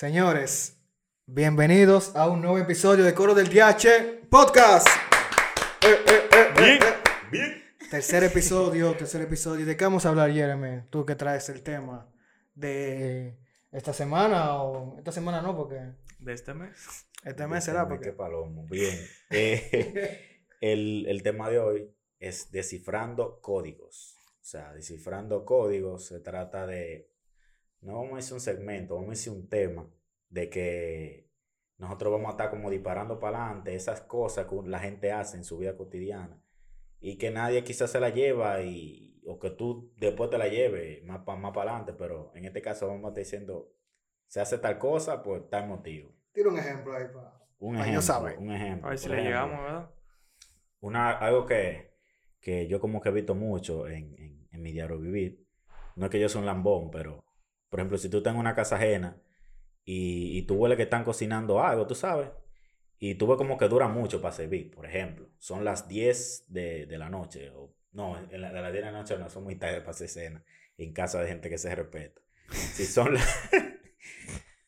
Señores, bienvenidos a un nuevo episodio de Coro del DH Podcast. Eh, eh, eh, Bien, eh, eh. bien. Tercer episodio, tercer episodio. ¿De qué vamos a hablar, Jeremy? Tú que traes el tema de esta semana o esta semana no, porque de este mes. este mes será Qué porque palomo. Bien. Eh, el, el tema de hoy es descifrando códigos. O sea, descifrando códigos se trata de. No vamos a hacer un segmento, vamos a hacer un tema de que nosotros vamos a estar como disparando para adelante esas cosas que la gente hace en su vida cotidiana y que nadie quizás se la lleva y, o que tú después te la lleves más para más para adelante, pero en este caso vamos a estar diciendo, se hace tal cosa por tal motivo. tira un ejemplo ahí para Un yo ejemplo, un ejemplo. A ver si le ejemplo, llegamos, ¿verdad? Una, algo que, que yo como que he visto mucho en, en, en mi diario vivir. No es que yo soy un lambón, pero, por ejemplo, si tú estás en una casa ajena y, y tú hueles que están cocinando algo, tú sabes, y tú ves como que dura mucho para servir, por ejemplo, son las 10 de, de la noche, o no, en la, de las 10 de la noche no son muy tarde para hacer cena, en casa de gente que se respeta. Si son las...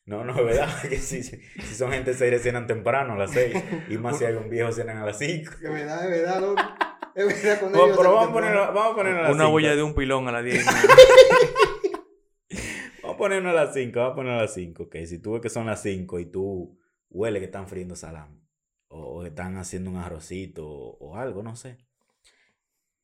No, no, es verdad que si, si son gente seria cenan temprano a las 6 y más si hay un viejo cenan a las 5. Es verdad, es verdad, loco. Es verdad con ellos pero se vamos a ponerlo, vamos a ponerlo a las Una huella de un pilón a las 10. Vamos a ponerlo a las 5, vamos a ponerlo a las 5. Que si tú ves que son las 5 y tú hueles que están friendo salami, o, o que están haciendo un arrocito, o, o algo, no sé.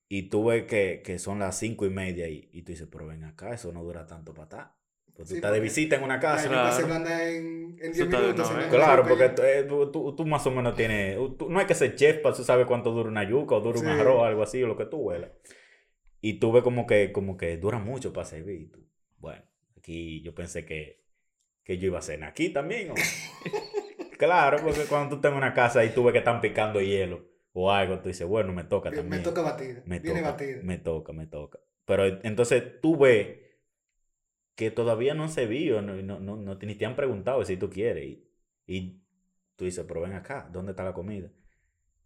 Y tú ves que, que son las 5 y media y, y tú dices, pero ven acá, eso no dura tanto para estar. Pues tú Sí, estás de visita en una casa. Claro. yuca se blanda en, en 10 Eso está de minutos. una se vez. blanda Claro, en porque tú, eh, tú- tú- tú más o menos tienes. tú- no hay que ser chef para tú sabes cuánto dura una yuca o dura un arroz, algo así, o lo que tú huelas. Y tú ves como que, como que dura mucho para servir. y tú, bueno, aquí yo pensé que, que yo iba a cenar aquí también. claro, porque cuando tú estás en una casa y tú ves que están picando hielo o algo, tú dices, bueno, me toca también. Me toca batir. Me Viene toca, batido. me toca, me toca. Pero entonces tú ves que todavía no se vio, no, no, no, ni te han preguntado si tú quieres. Y, y tú dices, pero ven acá, ¿dónde está la comida?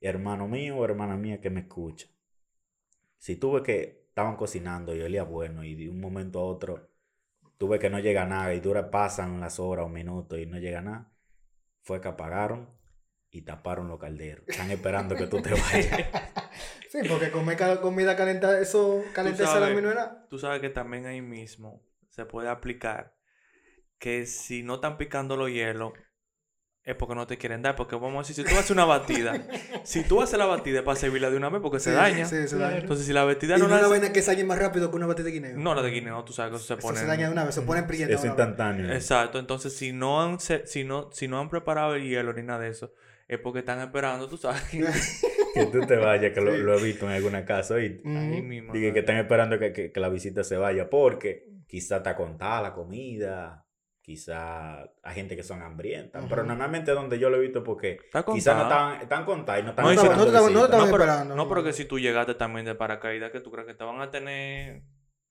Hermano mío o hermana mía que me escucha. Si tú ves que estaban cocinando y olía bueno y de un momento a otro tú ves que no llega nada y dura, pasan las horas o minutos y no llega nada, fue que apagaron y taparon los calderos. Están esperando que tú te vayas. Sí, porque comer comida calenta, eso calienta sabes. salami no era. Tú sabes que también ahí mismo se puede aplicar que si no están picando los hielos es porque no te quieren dar. Porque vamos a decir, si tú haces una batida, si tú haces la batida es para servirla de una vez porque se daña. Sí, se daña. Entonces, si la batida y no no la una vaina que se dañe más rápido que una batida de guineo. No, la de guineo, tú sabes que eso se Eso pone. se daña de una vez, se pone brillante. Es instantáneo. Exacto, entonces si no han se- si no si no han preparado el hielo ni nada de eso, es porque están esperando, tú sabes. que tú te vayas, que lo, Sí. lo he visto en alguna casa y mismo. dije que están esperando que, que- que la visita se vaya porque quizá está contada la comida, quizá hay gente que son hambrientas, pero normalmente donde yo lo he visto porque Está quizá no contada. están, están contadas y no están No, no estaban- no estaban No, pero, esperando. no, pero que si tú llegaste también de paracaídas, que tú crees que te van a tener.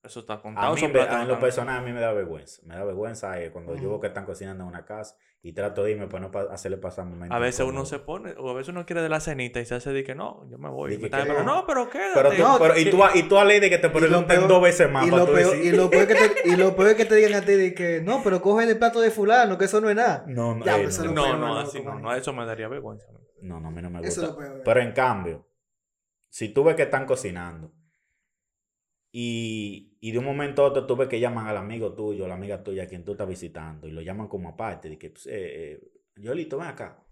Eso está contado. A mí, me- plátanos en lo personal, a mí me da vergüenza. Me da vergüenza eh, cuando yo Ujú. veo que están cocinando en una casa y trato de irme para no pa- hacerle pasar momentos A veces uno se pone, o a veces uno quiere de la cenita y se hace de que no, yo me voy. Que- esperando, no. no, pero quédate. Pero, tú- No, pero- y, tú, a- y tú a ley de que te lo pregunten peor- dos veces más Y lo, peor, decir. y, lo peor que te, y lo peor es que te digan a ti de que no, pero coge el plato de fulano, que eso no es nada. No, no, Ya, eh, pues, eso no, No, no, no, así no, no, no. no, eso me daría vergüenza. no, no, a mí no me gusta. es lo peor. Pero en cambio, si tú ves que están cocinando y, y de un momento a otro tú ves que llaman al amigo tuyo, a la amiga tuya a quien tú estás visitando y lo llaman como aparte, de que, pues, eh, eh, Yolito, ven acá.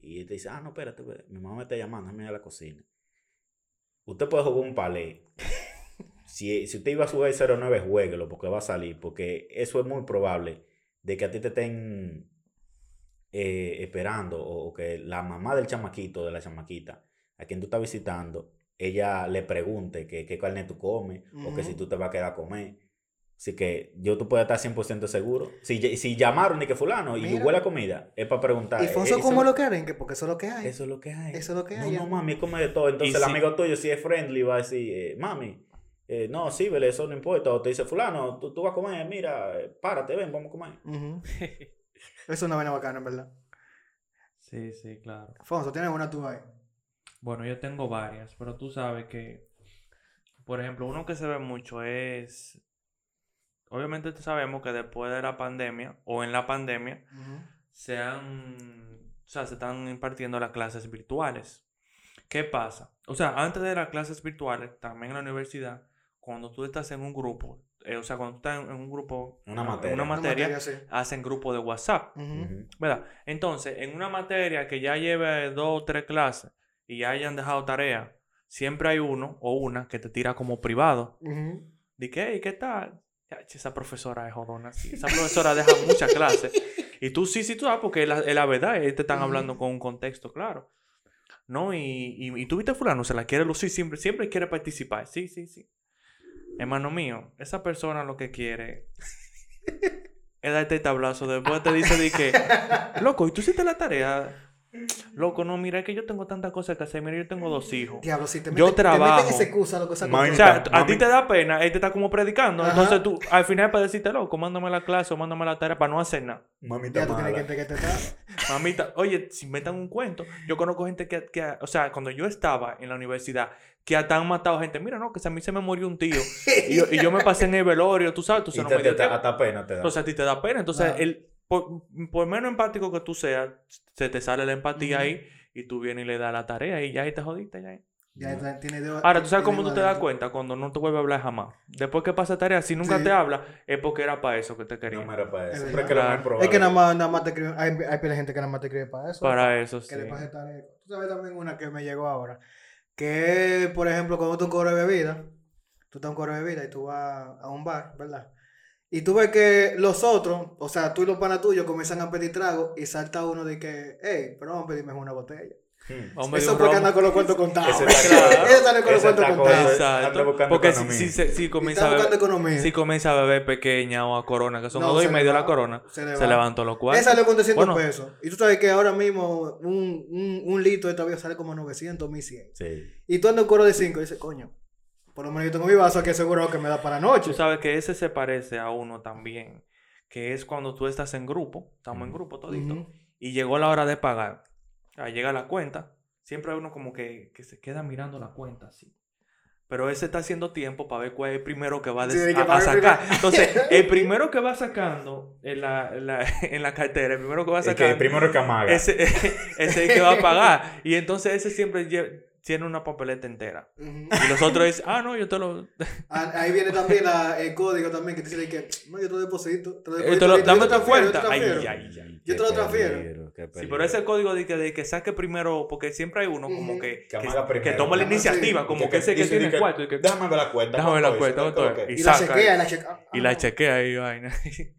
Y él te dice, ah, no, espérate, espérate, mi mamá me está llamando, déjame ir a la cocina. Usted puede jugar un palé. si, si usted iba a jugar el 09, jueguelo porque va a salir, porque eso es muy probable de que a ti te estén eh, esperando o, o que la mamá del chamaquito, de la chamaquita, a quien tú estás visitando, ella le pregunte que qué carne tú comes o que si tú te vas a quedar a comer. Así que yo tú puedes estar 100% seguro. Si, si llamaron y que fulano y huele a comida, es para preguntar. ¿Y eh, Fonso eso- cómo lo quieren? Que porque eso es lo que hay. Eso es lo que hay. Eso es lo que No, hay. ya. no, mami, come de todo. Entonces Y el si- amigo tuyo, si es friendly, va a decir, eh, mami, eh, no, sí, vele, eso no importa. O te dice, fulano, tú, tú vas a comer, mira, eh, párate, ven, vamos a comer. Eso es una vaina bacana, en verdad. Sí, sí, claro. Fonso, tienes una tú ahí. Bueno, yo tengo varias, pero tú sabes que, por ejemplo, uno que se ve mucho es obviamente sabemos que después de la pandemia o en la pandemia se han, o sea, se están impartiendo las clases virtuales. ¿Qué pasa? O sea, antes de las clases virtuales, también en la universidad, cuando tú estás en un grupo, eh, o sea, cuando tú estás en un grupo, Una materia. una Una materia, sí. hacen grupo de WhatsApp. ¿Verdad? Entonces, en una materia que ya lleve dos o tres clases y ya hayan dejado tarea, siempre hay uno o una que te tira como privado. Di que, hey, ¿qué tal? Esa profesora es jodona, sí. Esa profesora deja muchas clases. Y tú sí, sí, tú sabes, porque es la, la verdad, ellos te están hablando con un contexto claro. ¿No? Y, y, y tú viste a fulano, se la quiere lucir siempre, siempre quiere participar. Sí, sí, sí. Hermano mío, esa persona lo que quiere es darte el tablazo. Después te dice de que, loco, ¿y tú hiciste la tarea? Loco, no, mira, es que yo tengo tantas cosas que hacer. Mira, yo tengo dos hijos. Diablo, si te Yo meten, te trabajo. meten esa excusa, O sea, Mami. a ti te da pena, él te está como predicando. Ajá. Entonces tú, al final, para decirte, loco, mándame la clase o mándame la tarea para no hacer nada. Mamita Ya tú tienes mala. que, que te está. Mamita, oye, si metan un cuento, yo conozco gente que, que, o sea, cuando yo estaba en la universidad, que hasta han matado gente. Mira, no, que si a mí se me murió un tío y yo, y yo me pasé en el velorio, tú sabes, tú Y sabes, no te, me te- dio te- tiempo. hasta pena te da. Entonces a ti te da pena. Entonces, el, por, por menos empático que tú seas, se te sale la empatía ahí y tú vienes y le das la tarea y ya ahí te jodiste. Ya. ahí. Ya está- tiene dedo- Ahora, ¿tú sabes cómo tú te das cuenta cuando no te vuelve a hablar jamás? Después que pasa tarea, si nunca Sí. te habla, es porque era para eso que te quería. No era para Es eso. que Claro. Es que nada más, nada más te escriben. Hay, hay gente que nada más te escribe para eso. para eso, Que sí. le pase tarea. Tú sabes también una que me llegó ahora. Que es, por ejemplo, cuando tú de bebida. Tú estás en un cobro de bebida y tú vas a un bar, ¿verdad? Y tú ves que los otros, o sea, tú y los panas tuyos comienzan a pedir trago y salta uno de que, hey, pero vamos a pedirme una botella. Hmm. Eso porque anda con los cuentos contados. Eso sale con los cuentos con- contados. Exacto. Porque si, si, se- si comienza a beber, economía. si comienza a beber pequeña o a corona, que son No, dos y medio la corona, Se le se va. levantó los Esa cuartos. sale con 200 Bueno. pesos. Y tú sabes que ahora mismo un, un, un litro de todavía sale como 900, 1100. Sí. Y tú andas un coro de 5 y dices, coño, por lo menos yo tengo mi vaso aquí asegurado que me da para la noche. Tú sabes que ese se parece a uno también, que es cuando tú estás en grupo, estamos en grupo todito, y llegó la hora de pagar. Ahí llega la cuenta, siempre hay uno como que, que se queda mirando la cuenta así. Pero ese está haciendo tiempo para ver cuál es el primero que va a, Sí, que a- a sacar. primero. Entonces, el primero que va sacando en la, en la, en la cartera, el primero que va Es que sacando, primero que amaga. ese, ese es el que va a pagar. Y entonces ese siempre lle- tiene una papeleta entera. Ujú. Y los otros dicen, ah, no, yo te lo... Ah, Ahí viene también la- el código también que te dice que no, yo te lo deposito. Te lo eh, deposito te lo- dame te tu transfiero, yo te cuenta. Ay, transfiero. ay, ay. Yo te lo transfiero. Sí, peligro. pero ese código de que, de que saque primero, porque siempre hay uno como que, Que toma la iniciativa, sí. como Y que, ese que tiene el cuarto. y que- Déjame ver la cuenta. Déjame ver la cuenta. Y Y la saca. chequea, y la chequea. y la chequea ahí, vaina.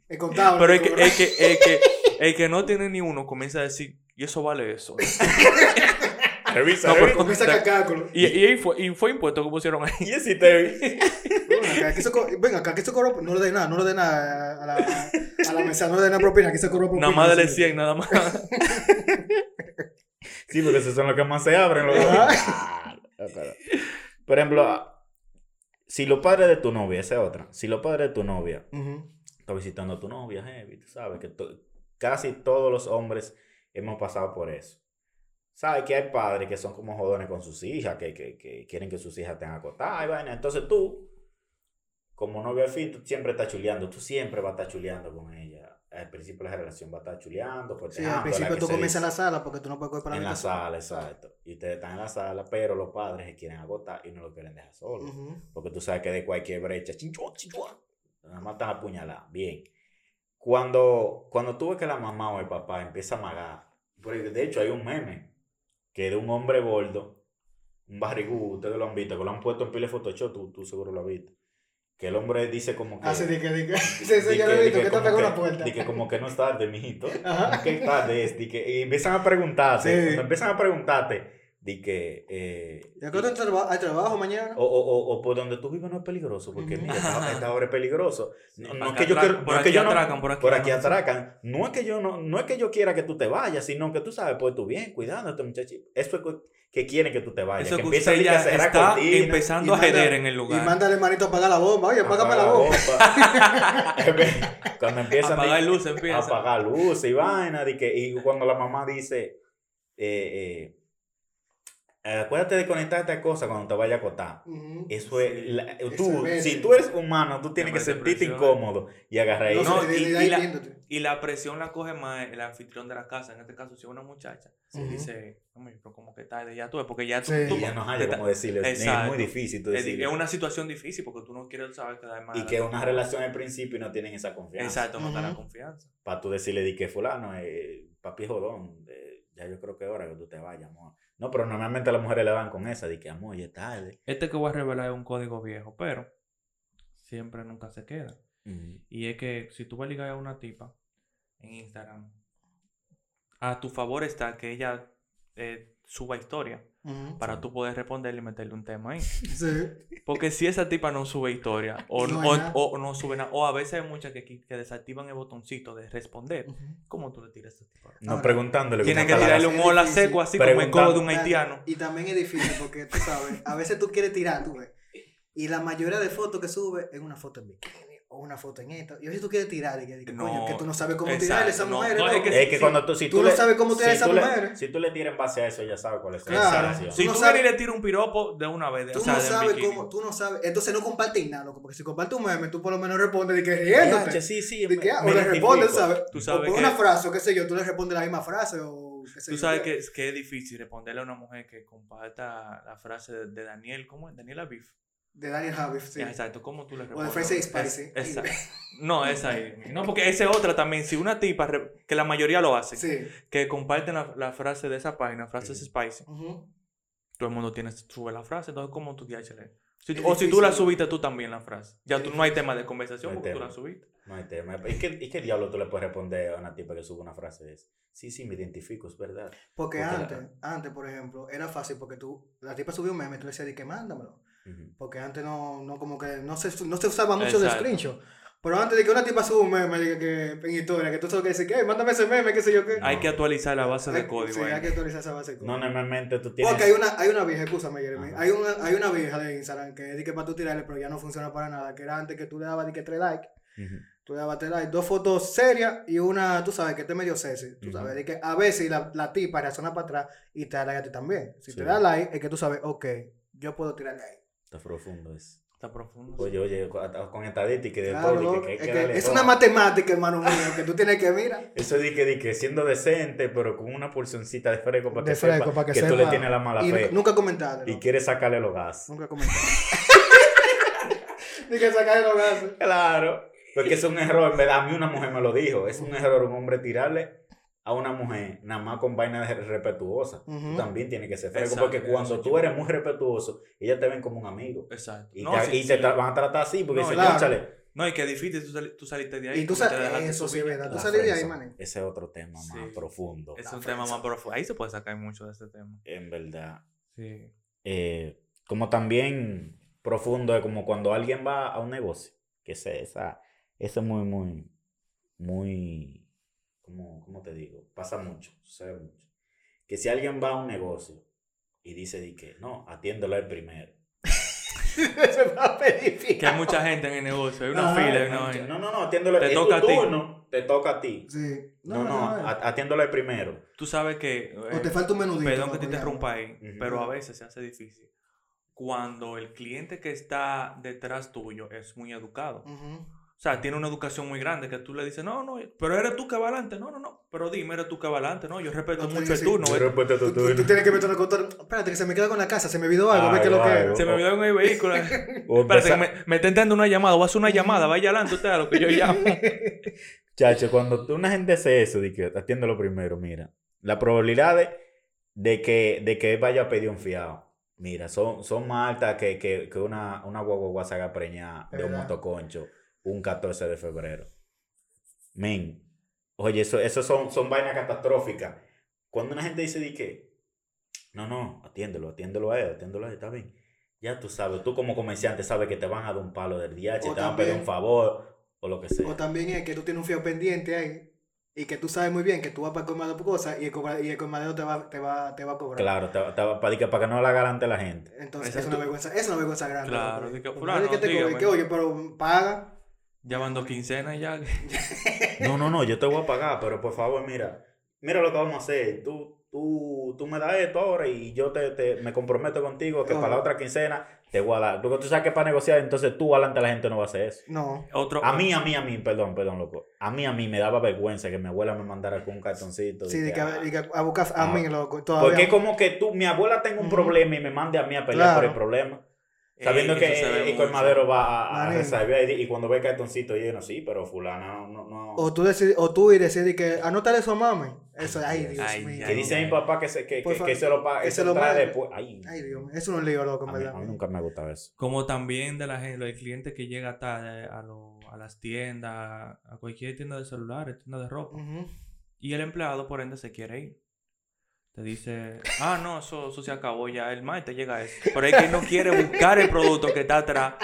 El contable. Pero el que, el, que, el, que, el que no tiene ni uno comienza a decir, y eso vale eso. Revisa, No, pero- cálculo. Y, y, fue, y fue impuesto que pusieron ahí. Y ese te Ven acá, aquí se cobró. No le dé nada, no le dé nada a la, a la mesa, no le dé nada propina. Aquí se cobró propina. Nada más dele Sí. 100, nada más. Sí, porque esos son los que más se abren. Los Ajá. Por ejemplo, si los padres de tu novia, esa es otra. Si los padres de tu novia Ujú. está visitando a tu novia, heavy, tú sabes que to- casi todos los hombres hemos pasado por eso. Sabes que hay padres que son como jodones con sus hijas, que, que, que quieren que sus hijas estén acotadas y vaina. Entonces tú, como novio al fin, tú siempre estás chuleando. Tú siempre vas a estar chuleando con ella. Al principio de la relación va a estar chuleando. Sí, cortejándola, al principio tú comienzas en la sala porque tú no puedes coger para En la sala, exacto. Y ustedes están en la sala, pero los padres se quieren agotar y no lo quieren dejar solo. Porque tú sabes que de cualquier brecha, chinchua, chinchua, nada más están apuñaladas. Bien. Cuando, cuando tú ves que la mamá o el papá empieza a amagar, porque de hecho hay un meme que de un hombre gordo, un barrigudo, ustedes lo han visto, que lo han puesto en pile de Photoshop, tú, tú seguro lo has visto. Que el hombre dice como que. Así de que, de que. Sí, di sí, yo que- lo he di visto, que que te que- una puerta. di que como que no es tarde, mijito. Ajá. ¿Qué tarde es? Di que, y empiezan a preguntarte, Sí. empiezan a preguntarte, di que. Eh, ¿Y acá tú traba- hay trabajo mañana? o, o, o, o por donde tú vives no es peligroso, porque mira, esta, esta hora es peligroso. No, no es que yo atracan, quiero, por no aquí yo no- atracan, por aquí no. atracan. No es que yo no, no es que yo quiera que tú te vayas, sino que tú sabes, pues tú bien, cuidándote, muchacho. Eso es que- que quieren que tú te vayas. Eso que que usted a ya cerrar está cortinas, empezando Y a jeder en el Y lugar. mándale manito a apagar la bomba. Oye, apágame apagar la bomba. cuando empiezan Apagar di- luces, a empieza. apagar luces y vaina, di que, y cuando la mamá dice, eh, eh, acuérdate de conectar esta cosa cuando te vayas a acotar. Ujú. Eso es, Sí. la- Eso tú, es. si tú eres humano, tú tienes que sentirte presión. incómodo y agarrar ahí. No, No, y- y la-. Y la presión la coge más el anfitrión de la casa, en este caso si es una muchacha. Se Ujú. dice, "Hombre, pero como que tarde ya tú ves, porque ya tú, Sí. tú- Y ya no hay como decirle, es muy difícil tú es, decirle. es una situación difícil porque tú no quieres saber quedar mal. Y que una relación al principio y no tienen esa confianza. Exacto, no te da Ujú. confianza. Para tú decirle di que fulano, eh, papi es jodón, eh, ya yo creo que es hora que tú te vayas, amor. No, pero normalmente las mujeres le van con esa, de que amor, ya es tarde. Este que voy a revelar es un código viejo, pero siempre nunca se queda. Y es que si tú vas a ligar a una tipa en Instagram, a tu favor está que ella eh, suba historia para tú poder responderle y meterle un tema ahí. Sí. Porque si esa tipa no sube historia o No o, no sube nada, o a veces hay muchas que, que desactivan el botoncito de responder, Ujú. ¿cómo tú le tiras a esa tipa? No Ahora, preguntándole. Tienes que tirarle un hola seco así como el codo de un haitiano. Y también es difícil porque tú sabes, a veces tú quieres tirar, tú ves. Y la mayoría de fotos que sube es una foto en bikini o una foto en esto. Y a veces tú quieres tirar y que, que, coño, No, que tú no sabes cómo exacto, tirarle a no, no, ¿no? es que Es que Sí. cuando tú, si Tú tú, no le- sabes cómo tirar si le- mujeres. Si tú le tiras en base a eso, ya sabes cuál es la Claro. Si no tú sabes- vienes y le tiras un piropo de una vez, Tú o sea, no sabes cómo, tú no sabes. Entonces no compartes nada, loco, porque si compartes un meme, tú por lo menos respondes de que riéndote. sí, sí. De me- que, ah, me o le respondes, ¿sabes? Tú o sabes por que- una frase o qué sé yo, tú le respondes la misma frase o Tú sabes que, es- que es difícil responderle a una mujer que comparta la frase de, de Daniel, ¿cómo es? Daniel Aviv. De Daniel Javif, sí. Exacto, ¿cómo tú le O de? Fresh Es- Spicy. esa- No, esa ahí. No, porque esa es otra también. Si una tipa, que la mayoría lo hace, Sí. que comparten la, la frase de esa página, frases spicy, todo el mundo tiene, sube la frase, entonces ¿cómo tú ya? Si tú- Es o si tú la subiste tú también la frase. Ya Es tú no hay tema de conversación No porque tú la subiste. No hay tema. ¿Y qué, ¿Y qué diablo tú le puedes responder a una tipa que sube una frase de esa? Sí, sí, me identifico, es verdad. Porque Porque la- antes, antes, por ejemplo, era fácil porque tú, la tipa subió un meme, tú le decías, di que mándamelo. Porque antes no, no como que, no se, no se usaba mucho de Exacto. screenshot. Pero antes de que una tipa suba un meme, diga que en historia, que tú solo que decir, que mándame ese meme, qué sé yo qué. Hay que actualizar la base de código Sí, ahí. hay que actualizar esa base de No, código. normalmente tú tienes... Porque hay una, hay una vieja, escúchame, Jeremy. Hay una, hay una vieja de Instagram que di que para tú tirarle, pero ya no funciona para nada. Que era antes que tú le dabas di que tres likes. Ujú. Tú le dabas tres likes, dos fotos serias y una, tú sabes, que esté medio sexy. Tú sabes, de que a veces la, la tipa reacciona para atrás y te da like a ti también. Si Sí. te da like, es que tú sabes, ok, yo puedo tirarle ahí. Está profundo eso. Está profundo. Oye, oye, con con estadística y de Claro, todo, que- que es, que es todo. una matemática, hermano mío, que tú tienes que mirar. Eso di que, di que siendo decente, pero con una porcioncita de fresco para De que fresco, sepa para que que, tú le sepa. tienes la mala Y fe nunca comentarle. y quieres sacarle los gas. Nunca comentarle. Ni que sacarle los gases. Claro. Porque es un error, en verdad, a mí una mujer me lo dijo. Es un error un hombre tirarle a una mujer nada más con vainas respetuosas. Tú también tienes que ser fresco. Exacto, porque cuando tú eres muy respetuoso, ellas te ven como un amigo. Exacto. Y, No, te, sí, y sí. te tra- van a tratar así porque No, dicen, claro. No, y que es difícil tú, sali- tú saliste de ahí. Y tú porque te sabes, dejaste eso sí es verdad. Tú salí de ahí, maní. Ese es otro tema más Sí. profundo. Es un tema más profundo. Ahí se puede sacar mucho de este tema. En verdad. Sí. Eh, como también profundo es como cuando alguien va a un negocio. Que ese, esa, eso es muy, muy, muy, ¿cómo, ¿cómo te digo? Pasa mucho, sucede mucho. Que si alguien va a un negocio y dice di que no, atiéndelo el primero. Eso verificado. Que hay mucha gente en el negocio. Hay una Ajá, fila. hay una No, no, no, atiéndelo. Te es toca tu a ti. turno, te toca a ti. Sí. No, no, a- atiéndelo el primero. Tú sabes que. O te eh, falta un menudito. Perdón que ¿no? te interrumpa ahí, pero a veces se hace difícil. Cuando el cliente que está detrás tuyo es muy educado. O sea, tiene una educación muy grande que tú le dices, no, no, pero eres tú que va adelante. No, no, no. Pero dime, eres tú que va adelante. No, yo respeto No mucho el turno. Yo ¿ves? respeto a tu Tú, tienes que meter una contra. Espérate, que se me queda con la casa, se me olvidó algo, ve Ay, que lo que. Se me olvidó en el vehículo. O Espérate, que me, me está entrando una llamada. Voy a hacer una llamada. Vaya adelante usted a lo que yo llamo. Chacho, cuando tú- una gente hace eso, de que atiéndelo primero, mira. La probabilidad de, de que, de que él vaya a pedir un fiado, mira, son, son más altas que, que, que una, una guagua se haga preñada de un motoconcho un 14 de febrero. Men, oye, eso, eso son, son vainas catastróficas. Cuando una gente dice de que, no, no, atiéndelo, atiéndelo a él, atiéndelo a él, está bien. Ya tú sabes, tú como comerciante sabes que te van a dar un palo del DH, O te van a pedir un favor o lo que sea. O también es que tú tienes un fío pendiente ahí y que tú sabes muy bien que tú vas para colmado por cosas y el, y el colmadero te va, te, va, te va a cobrar. Claro, te- te- para, que, para que no la garante la gente. Entonces es es una vergüenza, es una vergüenza grande. Claro, que, fulano, nadie que te cobre, dígame. que, oye, pero paga. Llamando quincena y ya. No, no, no, yo te voy a pagar, pero por favor, mira, mira lo que vamos a hacer. Tú, tú, tú me das esto ahora y yo te, te- me comprometo contigo que para la otra quincena te voy a dar. Porque tú sabes que para negociar, entonces tú adelante la gente no va a hacer eso. No. Otro, A mí, a mí, a mí, perdón, perdón, loco. A mí, a mí me daba vergüenza que mi abuela me mandara con un cartoncito. Sí, de de que, que, ah, que a buscar a Ah. mí, loco. Todavía. Porque es como que tú, mi abuela tenga un problema y me mande a mí a pelear por el problema. Eh, Sabiendo eso que el mucho. Madero va a, a y, cuando ve el cartoncito lleno, sí, pero fulana no, no. O tú, decides, o tú y decidir que anótale eso a mami. Eso, ay, Dios Ay, mío. que dice mi papá que se, que, que, que se lo paga, que que se lo trae después. Ay, Ay, Dios mío. Eso no es un lío, loco, a en mí, verdad. a mí nunca me ha gustado eso. Como también de la gente, del cliente que llega tarde a, lo- a las tiendas, a cualquier tienda de celulares, tienda de ropa. Y el empleado, por ende, se quiere ir. Te dice, ah, no, eso, eso se acabó ya, el martes llega eso. Pero es que no quiere buscar el producto que está atrás.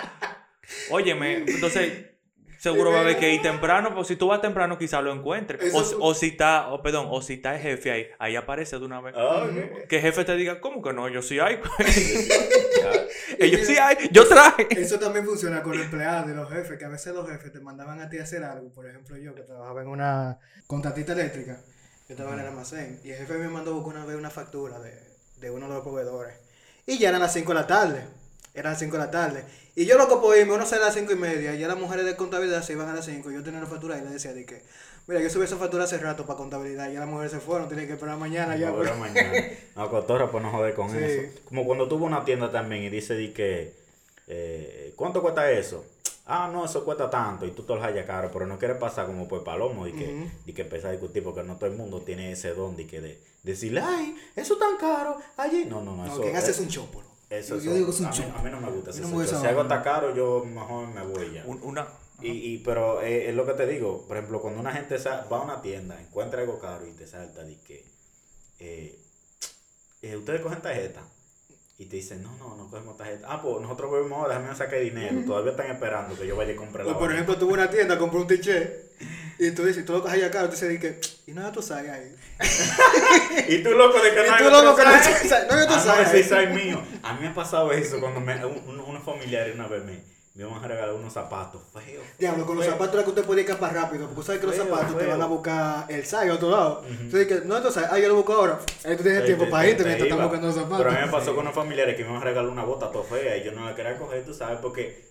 Óyeme, entonces, seguro va a haber que ir temprano, pues si tú vas temprano quizás lo encuentres. O, o si está, o perdón, o si está el jefe ahí, ahí aparece de una vez. Ah. Que el jefe te diga, ¿cómo que no? Yo sí hay. Ya. Ellos sí hay, yo traje. Eso también funciona con los empleados y los jefes, que a veces los jefes te mandaban a ti a hacer algo. Por ejemplo, yo que trabajaba en una contratista eléctrica, yo estaba en el almacén, y el jefe me mandó a buscar una vez una factura de, de uno de los proveedores. Y ya eran las 5 de la tarde. Eran las 5 de la tarde. Y yo loco por irme, uno sale a las 5 y media, y ya las mujeres de contabilidad se iban a las 5. Yo tenía la factura y le decía de que, mira, yo subí esa factura hace rato para contabilidad, y ya las mujeres se fueron, tienen que esperar mañana ya. No, pues. mañana. No, cotorra, pues no joder con Sí. eso. Como cuando tuvo una tienda también y dice di que, eh, ¿cuánto cuesta eso? Ah, no, eso cuesta tanto y tú te lo hallas caro, pero no quieres pasar como por palomo y que, y que empezar a discutir porque no todo el mundo tiene ese don de que de, decirle, ay, eso tan caro, allí. No, no, no, eso. quien hace es- un chopo. ¿no? eso, yo eso- digo que es un a, mí, a mí no me gusta ese no me Si algo está caro, yo mejor me voy ya. Un- una, Y, y, pero eh, es lo que te digo, por ejemplo, cuando una gente sa- va a una tienda, encuentra algo caro y te salta de que eh, eh, ustedes cogen tarjeta y te dicen, no, no, no cogemos tarjeta. Ah, pues nosotros vemos ahora, déjame sacar dinero. Todavía están esperando que yo vaya y compre la O por ejemplo, tuve una tienda, compré un t-shirt y tú dices, tú lo coges allá acá, tú dices, que, y no ya tú sabes ahí. Y tú loco de que Y no hay tú loco que no no hay otro Ah, no, ese size mío. A mí me ha pasado eso cuando me, un- un- unos familiares una vez me, me iban a regalar unos zapatos feos. Diablo, con los zapatos era que usted podía escapar rápido, porque sabes que los Feo, zapatos te van a buscar el size a otro lado. Entonces, que, no, entonces, ah, yo lo busco ahora. Ahí tú tienes tiempo te- para te- irte te mientras estás buscando los zapatos. Pero a mí me pasó con unos familiares que me iban a regalar una bota todo fea y yo no la quería coger, tú sabes, porque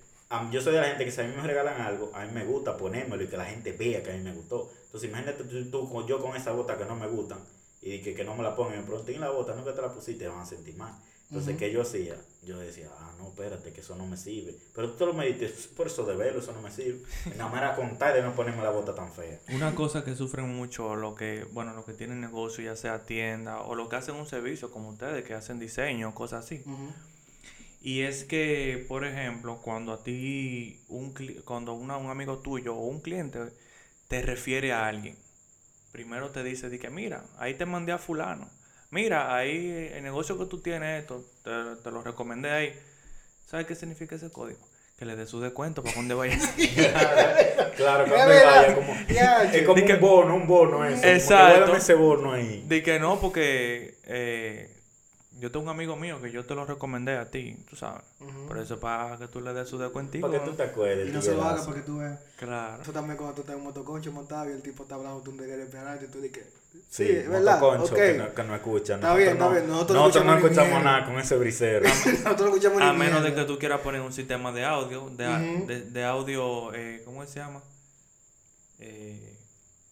yo soy de la gente que si a mí me regalan algo, a mí me gusta ponérmelo y que la gente vea que a mí me gustó. Entonces imagínate tú, tú con- yo con esa bota que no me gustan y que, que no me la pongan y me preguntan, "¿Y la bota? Nunca te la pusiste, van a sentir mal. Entonces. ¿qué yo hacía? Yo decía, ah, no, espérate, que eso no me sirve. Pero tú te lo me dices, por eso de verlo, eso no me sirve. Nada más era contar de no ponerme la bota tan fea. Una cosa que sufren mucho los que, bueno, los que tienen negocio, ya sea tienda, o los que hacen un servicio como ustedes, que hacen diseño, cosas así. Y es que, por ejemplo, cuando a ti, un, cli- cuando una- un amigo tuyo o un cliente te refiere a alguien, primero te dice, di que mira, ahí te mandé a fulano. Mira, ahí el negocio que tú tienes, esto, te, te lo recomendé ahí. ¿Sabes qué significa ese código? Que le dé su descuento para cuando vaya. claro, cuando verdad. vaya, como, es como que- un bono, un bono eso. Exacto. Que ese bono ahí. De que no, porque eh, yo tengo un amigo mío que yo te lo recomendé a ti, tú sabes. Ujú. Por eso para que tú le des su descuentico. Para que tú te acuerdes. Y no se lo hagas viejazo. porque tú ves. Claro. Eso también cuando tú estás en un motoconcho montado y el tipo está hablando de esperarte y tú dices, Sí, sí, verdad, motoconcho ok. que, no, que no escuchan. Está bien, está bien. Nosotros no Nosotros no escuchamos nada con ese brisero. Nosotros no escuchamos A ni menos de que tú quieras poner un sistema de audio, de, a- Ujú. de, de audio, eh, ¿cómo se llama? Eh,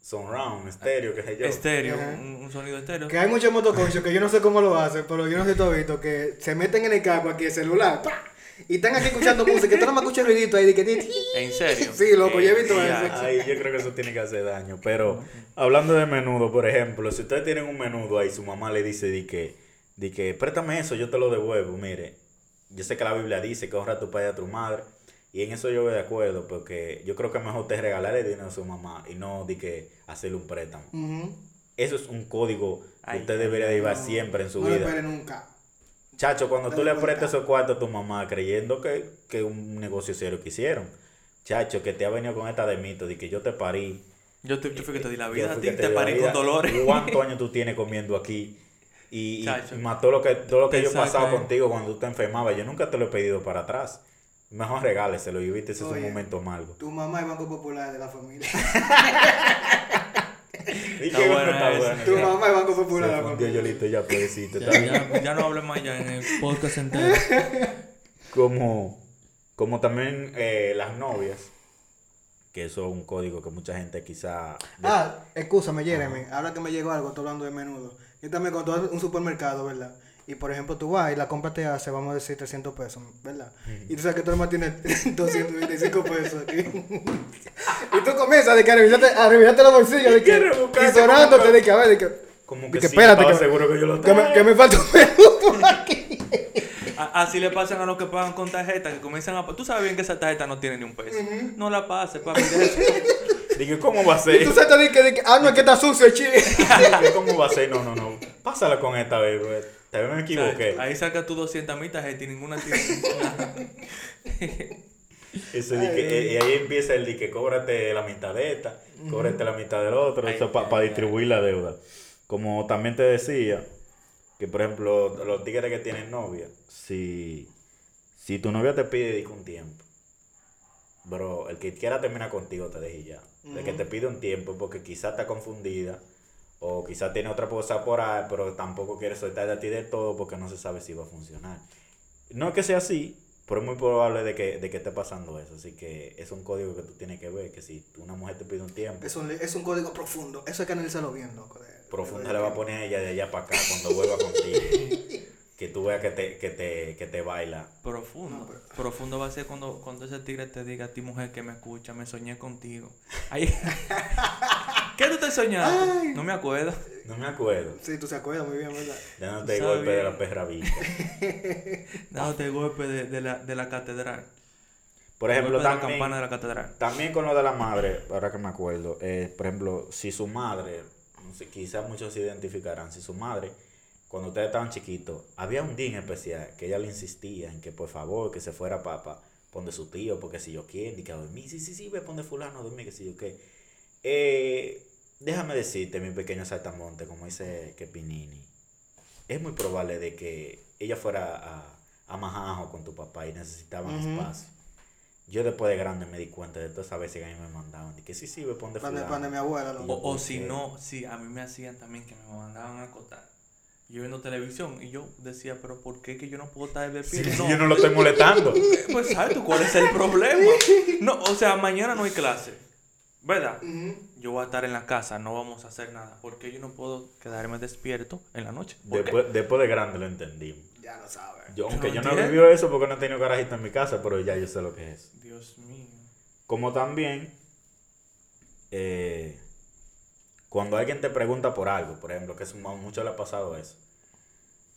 Surround, estéreo, qué sé yo. estéreo, Ajá. un, un sonido estéreo. Que hay muchos motoconchos que yo no sé cómo lo hacen, pero yo no sé has visto que se meten en el carro aquí el celular ¡pa! Y están aquí escuchando música tú no me escuchas el ruidito ahí de que ¿En serio? Sí, loco, yo he visto ya. eso. Ay, yo creo que eso tiene que hacer daño. Pero hablando de menudo, por ejemplo, si ustedes tienen un menudo ahí, su mamá le dice di que, di que préstame eso, yo te lo devuelvo. Mire, yo sé que la Biblia dice que honra a tu padre y a tu madre. Y en eso yo voy de acuerdo, porque yo creo que es mejor usted regalarle dinero a su mamá y no di que hacerle un préstamo. Eso es un código que Ay, usted debería de llevar No, siempre en su no le vida. esperes nunca. Chacho, cuando tú le prestas esos cuartos a tu mamá creyendo que que un negocio serio que hicieron. Chacho, que te ha venido con esta de mito de que yo te parí. Yo, te, yo fui que te di la vida a ti, que te parí vida. con dolores. ¿Cuántos años tú tienes comiendo aquí? Y, y, Chacho. y más todo lo que, todo lo que yo he pasado saca- contigo cuando tú te enfermabas. Yo nunca te lo he pedido para atrás. Mejor regáleselo y viste ese es un momento malo. Tu mamá es Banco Popular de la familia. Y Está buena está esa. buena. Tu ya. mamá es Banco Popular. Se fundió Yolito ya, pobrecito. Ya, ya, ya no hables más ya en el podcast entero. como, como también eh, las novias, que eso es un código que mucha gente quizá... Ah, escúchame, Jeremy. Ahora que me llegó algo, estoy hablando de menudo. Yo también cuando tú vas a un supermercado, ¿verdad? Y por ejemplo, tú vas y la compra te hace, vamos a decir, 300 pesos, ¿verdad? Y tú sabes que tu hermano tiene 225 pesos aquí. y tú comienzas de que a revisarte, los bolsillos de que, y sonándote de que, a ver, de que, Como que, que sí, espérate, que, seguro que yo lo que, me, traje. que me falta un por aquí. Así le pasan a los que pagan con tarjeta, que comienzan a... Tú sabes bien que esa tarjeta no tiene ni un peso. No la pases, papi. Dije, ¿cómo va a Y ser? tú sabes de que, de que, ah, no, es que está sucio, chile. Dije, ¿Cómo va a ser? No, no, no. Pásala con esta vez, güey. Tal vez me equivoqué. Ahí saca tú 200 mil tarjetas y ninguna tiene. Eso que- eh, y ahí empieza el de que cóbrate la mitad de esta, cóbrate la mitad del otro, Ay, eso para ay, ay. distribuir la deuda. Como también te decía, que por ejemplo, los tigres que tienen novia, si, si tu novia te pide di que un tiempo, bro, el que quiera terminar contigo te deje ya. El que te pide un tiempo es porque quizás está confundida o quizás tiene otra cosa por ahí, pero tampoco quiere soltar a ti de todo porque no se sabe si va a funcionar. No es que sea así, pero es muy probable de que, de que esté pasando eso. Así que es un código que tú tienes que ver, que si una mujer te pide un tiempo, Es un, es un código profundo. Eso hay que analizarlo bien, loco. de- profunda de- le va a poner a ella de allá para acá cuando vuelva contigo. que tú veas que te, que te, que te baila. Profundo. Profundo va a ser cuando, cuando ese tigre te diga a ti, mujer que me escucha, me soñé contigo. Ay, ¿Qué tú te soñaste? Ay. No me acuerdo. No me acuerdo. Sí, tú se acuerdas muy bien, ¿verdad? Dándote el golpe de la perra viva. Dándote el golpe de, de la, de la catedral. Por ejemplo, golpe de la también, campana de la catedral. también con lo de la madre, ahora que me acuerdo, eh, por ejemplo, si su madre, no sé, quizás muchos se identificarán, si su madre, cuando ustedes estaban chiquitos, había un día en especial que ella le insistía en que por favor que se fuera papá, ponde su tío, porque si yo quiero, y que a dormir, sí, sí, sí, ve, ponde fulano a dormir, que si yo qué. Eh, déjame decirte, mi pequeño saltamonte, como dice Kepinini, es muy probable de que ella fuera a, a Majajo con tu papá y necesitaban Ujú. espacio. Yo después de grande me di cuenta de todas esas veces que a mí me mandaban. De que sí, sí, ve, Pan de, fulano. pan de mi abuela, loco. O, o ¿por si no, sí, a mí me hacían también que me mandaban a acotar. Yo viendo televisión y yo decía, pero ¿por qué que yo no puedo estar de pie? sí, yo no lo estoy molestando. Pues sabes tú cuál es el problema. No, o sea, mañana no hay clase. ¿Verdad? Yo voy a estar en la casa, no vamos a hacer nada. Porque yo no puedo quedarme despierto en la noche. Después, después de grande lo entendí. Ya lo sabes. Yo, aunque yo no he vivido eso porque no he tenido garajito en mi casa, pero ya yo sé lo que es. Dios mío. Como también, eh, cuando alguien te pregunta por algo, por ejemplo, que es, mu- mucho le ha pasado eso.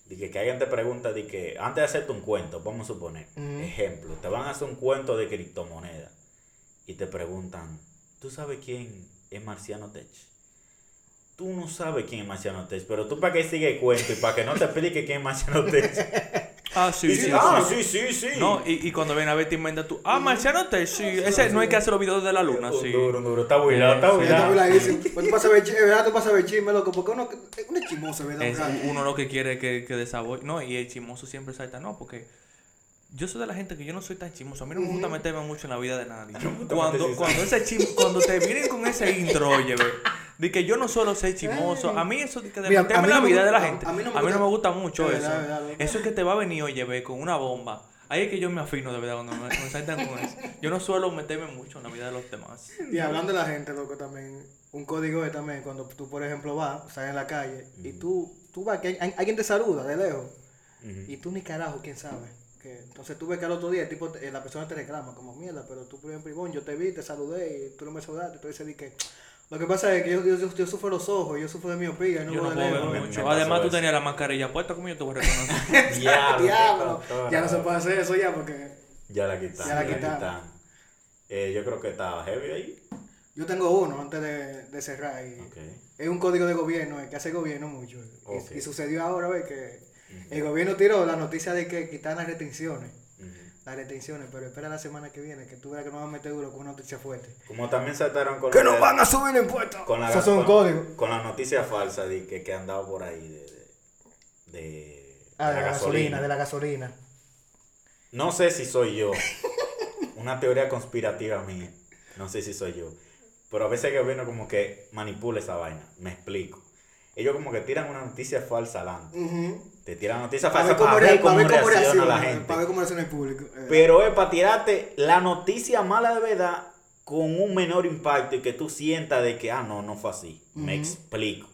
De que, que alguien te pregunta, de que antes de hacerte un cuento, vamos a suponer, ejemplo, te van a hacer un cuento de criptomoneda y te preguntan, ¿tú sabes quién es Marciano Tech? Tú no sabes quién es Marciano Tech, pero tú para que siga el cuento y para que no te explique quién es Marciano Tech. Ah, sí, sí, sí, ah, sí, sí, sí. No, y, y cuando ven a ver te inventa tú, ah, Marciano te, sí, ese no hay que hacer los videos de la luna, Un sí. duro, duro, está builado, está Ya está builado. Pues tú pasas a ver chisme, ¿verdad? Tú pasas a ver chisme, loco, porque uno, uno es chismoso, ¿verdad? Uno lo que quiere es que, que desaboye. No, y el chismoso siempre salta, no, porque yo soy de la gente que yo no soy tan chismoso. A mí no me gusta meterme mucho en la vida de nadie. Cuando, cuando, ese chim- cuando te vienen con ese intro, oye, ve, de que yo no suelo ser chismoso, a mí eso de que de Mira, meterme en la me vida de la gente, a mí no me gusta- gusta mucho Es eso. verdad, verdad. Eso es que te va a venir, oye, ve, con una bomba. Ahí es que yo me afino de verdad cuando me, me saltan con eso. Yo no suelo meterme mucho en la vida de los demás. Y hablando de la gente, loco, también, un código es también cuando tú, por ejemplo, vas, sales en la calle y tú, tú vas, que hay- hay- alguien te saluda de lejos y tú ni carajo, quién sabe. Que, entonces tú ves que al otro día el tipo, te- eh, la persona te reclama como mierda, pero tú, por ejemplo, Ivonne, yo te vi, te saludé y tú no me saludaste. Tú dices di que. Lo que pasa es que yo, yo, yo, yo sufro los ojos, yo sufro de miopía, y no Yo no puedo ver mucho. Además, tú tenías la mascarilla puesta, como yo te voy a reconocer. Diablo, Diablo, ya no se puede hacer eso ya porque Ya la quitaron. Ya la quitaron. Eh, yo creo que está heavy ahí. yo tengo uno antes de, de cerrar y es un código de gobierno eh, que hace el gobierno mucho. Y- sucedió ahora, ¿ves? Que. El gobierno tiró la noticia de que quitan las restricciones. Ujú. Las restricciones, pero espera la semana que viene, que tú veas que nos van a meter duro con una noticia fuerte. Como también saltaron con ¡Que nos van a subir impuestos! con la, son con, códigos. con la noticia falsa de que, que han dado por ahí de, de, de- Ah, de la gasolina, de la gasolina. No sé si soy yo. Una teoría conspirativa mía. No sé si soy yo. Pero a veces el gobierno como que manipula esa vaina. Me explico. Ellos como que tiran una noticia falsa adelante. Te tiran noticia Para falsa ver cómo, para rea- ver cómo para ver cómo reacciona la gente. para ver cómo reacciona el público. Eh, Pero es para tirarte la noticia mala de verdad con un menor impacto y que tú sientas de que, ah, no, no fue así. Me explico.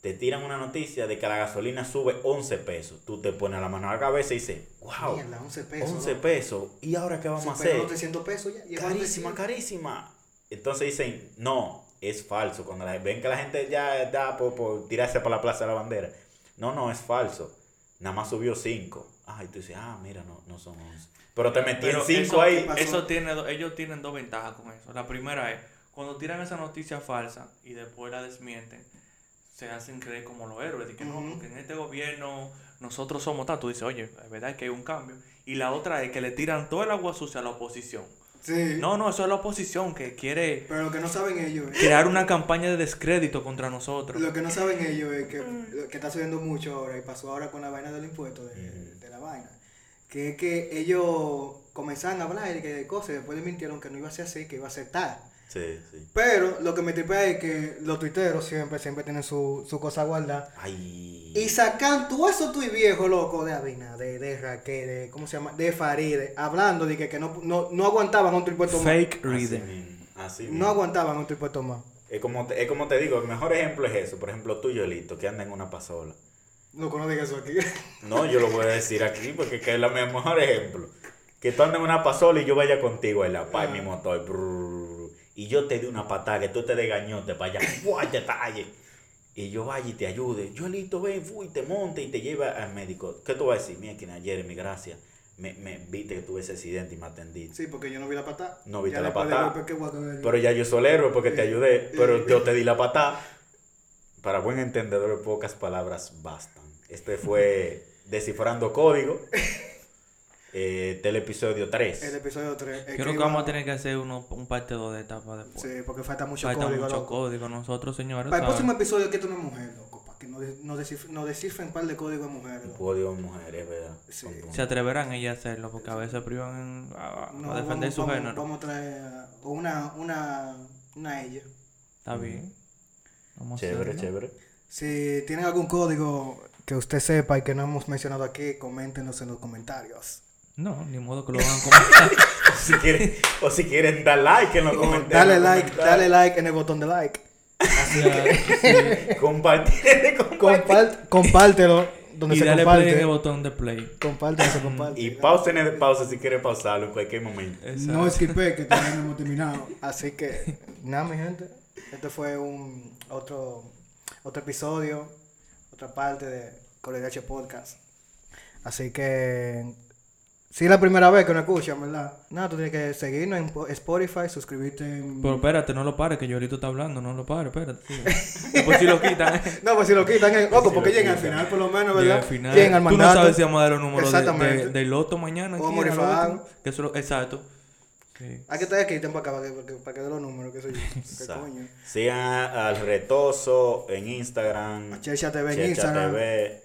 Te tiran una noticia de que la gasolina sube 11 pesos. Tú te pones la mano a la cabeza y dices, wow, Mierda, 11 pesos. 11 ¿no? pesos. ¿Y ahora qué vamos a hacer? los 300 pesos ya. Carísima, 300. carísima. Entonces dicen, no, es falso. Cuando la- ven que la gente ya está por, por tirarse para la Plaza de la Bandera. No, no, es falso. Nada más subió 5. Ay, tú dices, ah, mira, no, no son 11. Pero te metí en Pero 5 eso, ahí. pasó? eso tiene, ellos tienen dos ventajas con eso. La primera es, cuando tiran esa noticia falsa y después la desmienten, se hacen creer como los héroes. De que no, porque en este gobierno nosotros somos tal. Tú dices, oye, es verdad que hay un cambio. Y la otra es que le tiran todo el agua sucia a la oposición. Sí. No, no, eso es la oposición que quiere Pero lo que no saben ellos es. crear una campaña de descrédito contra nosotros. Lo que no saben ellos es que, lo que está subiendo mucho ahora y pasó ahora con la vaina del impuesto de, Ujú. de la vaina. Que es que ellos comenzaban a hablar de cosas y después les mintieron que no iba a ser así, que iba a ser tal. Sí, sí. Pero lo que me tripea es que los tuiteros siempre, siempre tienen su, su cosa guardada. Ay. Y sacan todo eso tu viejo loco de Abina, de, de Raquel, de, ¿cómo se llama? De Faride, hablando de que, que no, no, no aguantaban otro impuesto más. Fake Así reader. mismo, así No aguantaban otro impuesto más. Es como, te, es como te digo, el mejor ejemplo es eso. Por ejemplo, tú, Yolito, que anda en una pasola. Loco, no digas eso aquí. No, yo lo voy a decir aquí porque que es el mejor ejemplo. Que tú andas en una pasola y yo vaya contigo en la paz, Ah. mi motor. brrr, y yo te dé una patada, que tú te dé gañote para allá. ¡fua! te talle. Y yo vaya y te ayude. Yolito, ven, fui, te monte y te lleva al médico. ¿Qué tú vas a decir? Mira, que Jeremy, gracias. Me, me viste que tuve ese accidente y me atendiste. Sí, porque yo no vi la patada. No viste Ya la patada. Pero ya yo soy el héroe porque te ayudé. Pero yo te di la patada. Para buen entendedor, pocas palabras bastan. Este fue Descifrando Código. Eh, del episodio 3. El episodio 3. Creo que vamos a tener que hacer uno, un parte 2 de etapa después. Sí, porque falta mucho Falta código. mucho loco. código. Nosotros, señores, Para el próximo episodio, que tú no mujer, loco. Para que nos, nos, descif- nos descifren un par de códigos de mujeres. loco. Código de mujeres, ¿verdad? Sí. Se atreverán ellas a hacerlo porque a veces privan a, a No, defender vamos, su vamos- género. Vamos a traer una, una, una ella. Está bien. Vamos a Chévere, chévere. Si tienen algún código que usted sepa y que no hemos mencionado aquí, coméntenos en los comentarios. No, ni modo que lo hagan comentar. O si quieren, o si quieren dar like en los comentarios. dale en like, dale like en el botón de like. Compartir, compartir. Compart- compártelo donde y se dale play en el comparte. botón de play. Comparte, se comparte. Y pausen el pausa si quieren pausarlo en cualquier momento. Exacto. No esquipé que todavía no hemos terminado. Así que, nada, mi gente. Este fue un otro, otro episodio, otra parte de Colegache Podcast. Así que, si es la primera vez que nos escuchan, ¿verdad? Nada, tú tienes que seguirnos en po- Spotify, suscribirte en... Pero espérate, no lo pares, que yo ahorita está hablando, no lo pares, espérate. sigue. Después si lo quitan, eh. No, pues si lo quitan, eh, loco, Si porque lo llegan al final, por lo menos, Llega ¿verdad? al final. Llegan al Tú no sabes si vamos a dar los números de, Exactamente. de- del loto mañana. O último. Que eso lo- exacto. Sí. Hay que estar aquí, para acá, para que, para que, para que dé los números, qué sé yo. ¿Qué Exacto. coño? Sigan al Retoso en Instagram. A Chercha TV en Instagram. TV,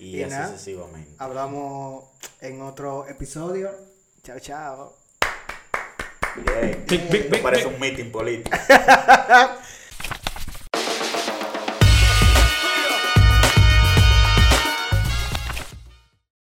y, Y así nada. sucesivamente. Hablamos en otro episodio. Chao, chao. Big, big, big, Parece un meeting político.